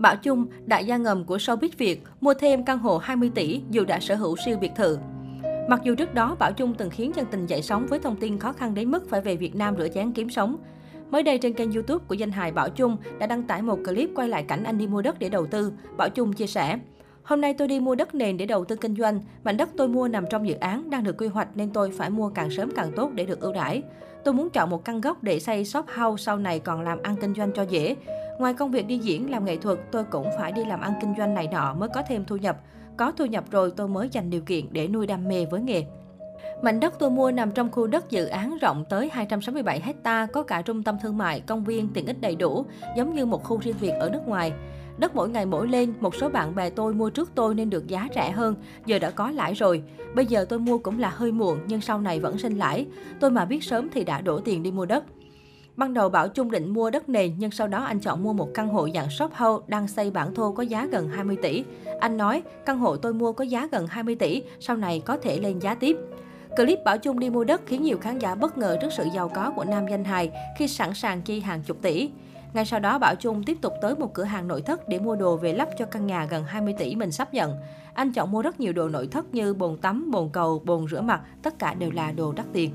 Bảo Chung, đại gia ngầm của showbiz Việt, mua thêm căn hộ 20 tỷ dù đã sở hữu siêu biệt thự. Mặc dù trước đó Bảo Chung từng khiến dân tình dậy sóng với thông tin khó khăn đến mức phải về Việt Nam rửa chén kiếm sống. Mới đây trên kênh YouTube của danh hài Bảo Chung đã đăng tải một clip quay lại cảnh anh đi mua đất để đầu tư. Bảo Chung chia sẻ: Hôm nay tôi đi mua đất nền để đầu tư kinh doanh. Mảnh đất tôi mua nằm trong dự án đang được quy hoạch nên tôi phải mua càng sớm càng tốt để được ưu đãi. Tôi muốn chọn một căn gốc để xây shop house sau này còn làm ăn kinh doanh cho dễ. Ngoài công việc đi diễn, làm nghệ thuật, tôi cũng phải đi làm ăn kinh doanh này nọ mới có thêm thu nhập. Có thu nhập rồi tôi mới dành điều kiện để nuôi đam mê với nghề. Mảnh đất tôi mua nằm trong khu đất dự án rộng tới 267 hecta có cả trung tâm thương mại, công viên, tiện ích đầy đủ, giống như một khu riêng biệt ở nước ngoài. Đất mỗi ngày mỗi lên, một số bạn bè tôi mua trước tôi nên được giá rẻ hơn, giờ đã có lãi rồi. Bây giờ tôi mua cũng là hơi muộn nhưng sau này vẫn sinh lãi. Tôi mà biết sớm thì đã đổ tiền đi mua đất. Ban đầu Bảo Trung định mua đất nền nhưng sau đó anh chọn mua một căn hộ dạng shop house đang xây bản thô có giá gần 20 tỷ. Anh nói, căn hộ tôi mua có giá gần 20 tỷ, sau này có thể lên giá tiếp. Clip Bảo Trung đi mua đất khiến nhiều khán giả bất ngờ trước sự giàu có của nam danh hài khi sẵn sàng chi hàng chục tỷ. Ngay sau đó, Bảo Trung tiếp tục tới một cửa hàng nội thất để mua đồ về lắp cho căn nhà gần 20 tỷ mình sắp nhận. Anh chọn mua rất nhiều đồ nội thất như bồn tắm, bồn cầu, bồn rửa mặt, tất cả đều là đồ đắt tiền.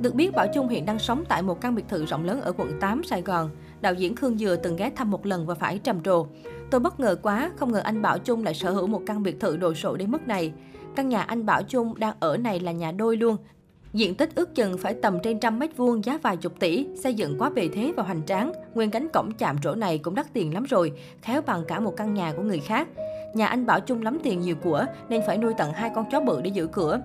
Được biết, Bảo Trung hiện đang sống tại một căn biệt thự rộng lớn ở quận 8, Sài Gòn. Đạo diễn Khương Dừa từng ghé thăm một lần và phải trầm trồ. Tôi bất ngờ quá, không ngờ anh Bảo Trung lại sở hữu một căn biệt thự đồ sộ đến mức này. Căn nhà anh Bảo Trung đang ở này là nhà đôi luôn, Diện tích ước chừng phải tầm trên trăm mét vuông giá vài chục tỷ, xây dựng quá bề thế và hoành tráng. Nguyên cánh cổng chạm chỗ này cũng đắt tiền lắm rồi, khéo bằng cả một căn nhà của người khác. Nhà anh Bảo Trung lắm tiền nhiều của nên phải nuôi tận hai con chó bự để giữ cửa.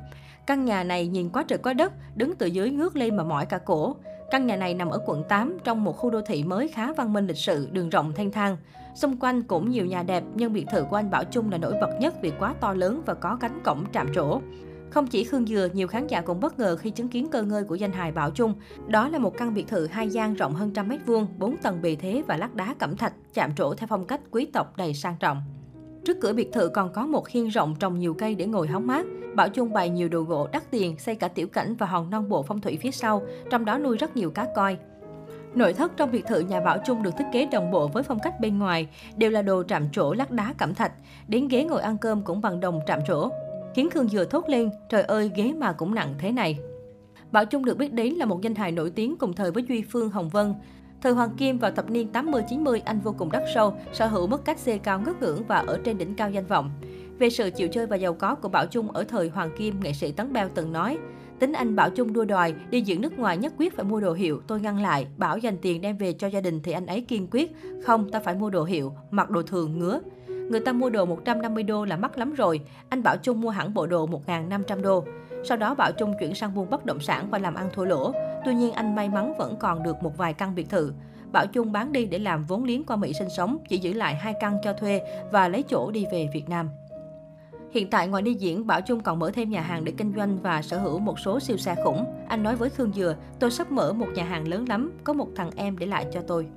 Căn nhà này nhìn quá trời quá đất, đứng từ dưới ngước lên mà mỏi cả cổ. Căn nhà này nằm ở quận 8 trong một khu đô thị mới khá văn minh lịch sự, đường rộng thanh thang. Xung quanh cũng nhiều nhà đẹp nhưng biệt thự của anh Bảo Trung là nổi bật nhất vì quá to lớn và có cánh cổng chạm trổ. Không chỉ Khương Dừa, nhiều khán giả cũng bất ngờ khi chứng kiến cơ ngơi của danh hài Bảo Trung. Đó là một căn biệt thự hai gian rộng hơn trăm mét vuông, bốn tầng bề thế và lát đá cẩm thạch, chạm trổ theo phong cách quý tộc đầy sang trọng. Trước cửa biệt thự còn có một hiên rộng trồng nhiều cây để ngồi hóng mát. Bảo Chung bày nhiều đồ gỗ đắt tiền, xây cả tiểu cảnh và hòn non bộ phong thủy phía sau, trong đó nuôi rất nhiều cá coi. Nội thất trong biệt thự nhà Bảo Trung được thiết kế đồng bộ với phong cách bên ngoài, đều là đồ trạm trổ lát đá cẩm thạch. Đến ghế ngồi ăn cơm cũng bằng đồng trạm trổ khiến Khương Dừa thốt lên, trời ơi ghế mà cũng nặng thế này. Bảo Trung được biết đến là một danh hài nổi tiếng cùng thời với Duy Phương Hồng Vân. Thời Hoàng Kim vào thập niên 80-90, anh vô cùng đắt sâu, sở hữu mức cách xê cao ngất ngưỡng và ở trên đỉnh cao danh vọng. Về sự chịu chơi và giàu có của Bảo Trung ở thời Hoàng Kim, nghệ sĩ Tấn Beo từng nói, Tính anh Bảo Trung đua đòi, đi diễn nước ngoài nhất quyết phải mua đồ hiệu, tôi ngăn lại, bảo dành tiền đem về cho gia đình thì anh ấy kiên quyết, không, ta phải mua đồ hiệu, mặc đồ thường ngứa. Người ta mua đồ 150 đô là mắc lắm rồi, anh Bảo Trung mua hẳn bộ đồ 1.500 đô. Sau đó Bảo Trung chuyển sang buôn bất động sản và làm ăn thua lỗ. Tuy nhiên anh may mắn vẫn còn được một vài căn biệt thự. Bảo Trung bán đi để làm vốn liếng qua Mỹ sinh sống, chỉ giữ lại hai căn cho thuê và lấy chỗ đi về Việt Nam. Hiện tại ngoài đi diễn, Bảo Trung còn mở thêm nhà hàng để kinh doanh và sở hữu một số siêu xe khủng. Anh nói với Khương Dừa, tôi sắp mở một nhà hàng lớn lắm, có một thằng em để lại cho tôi.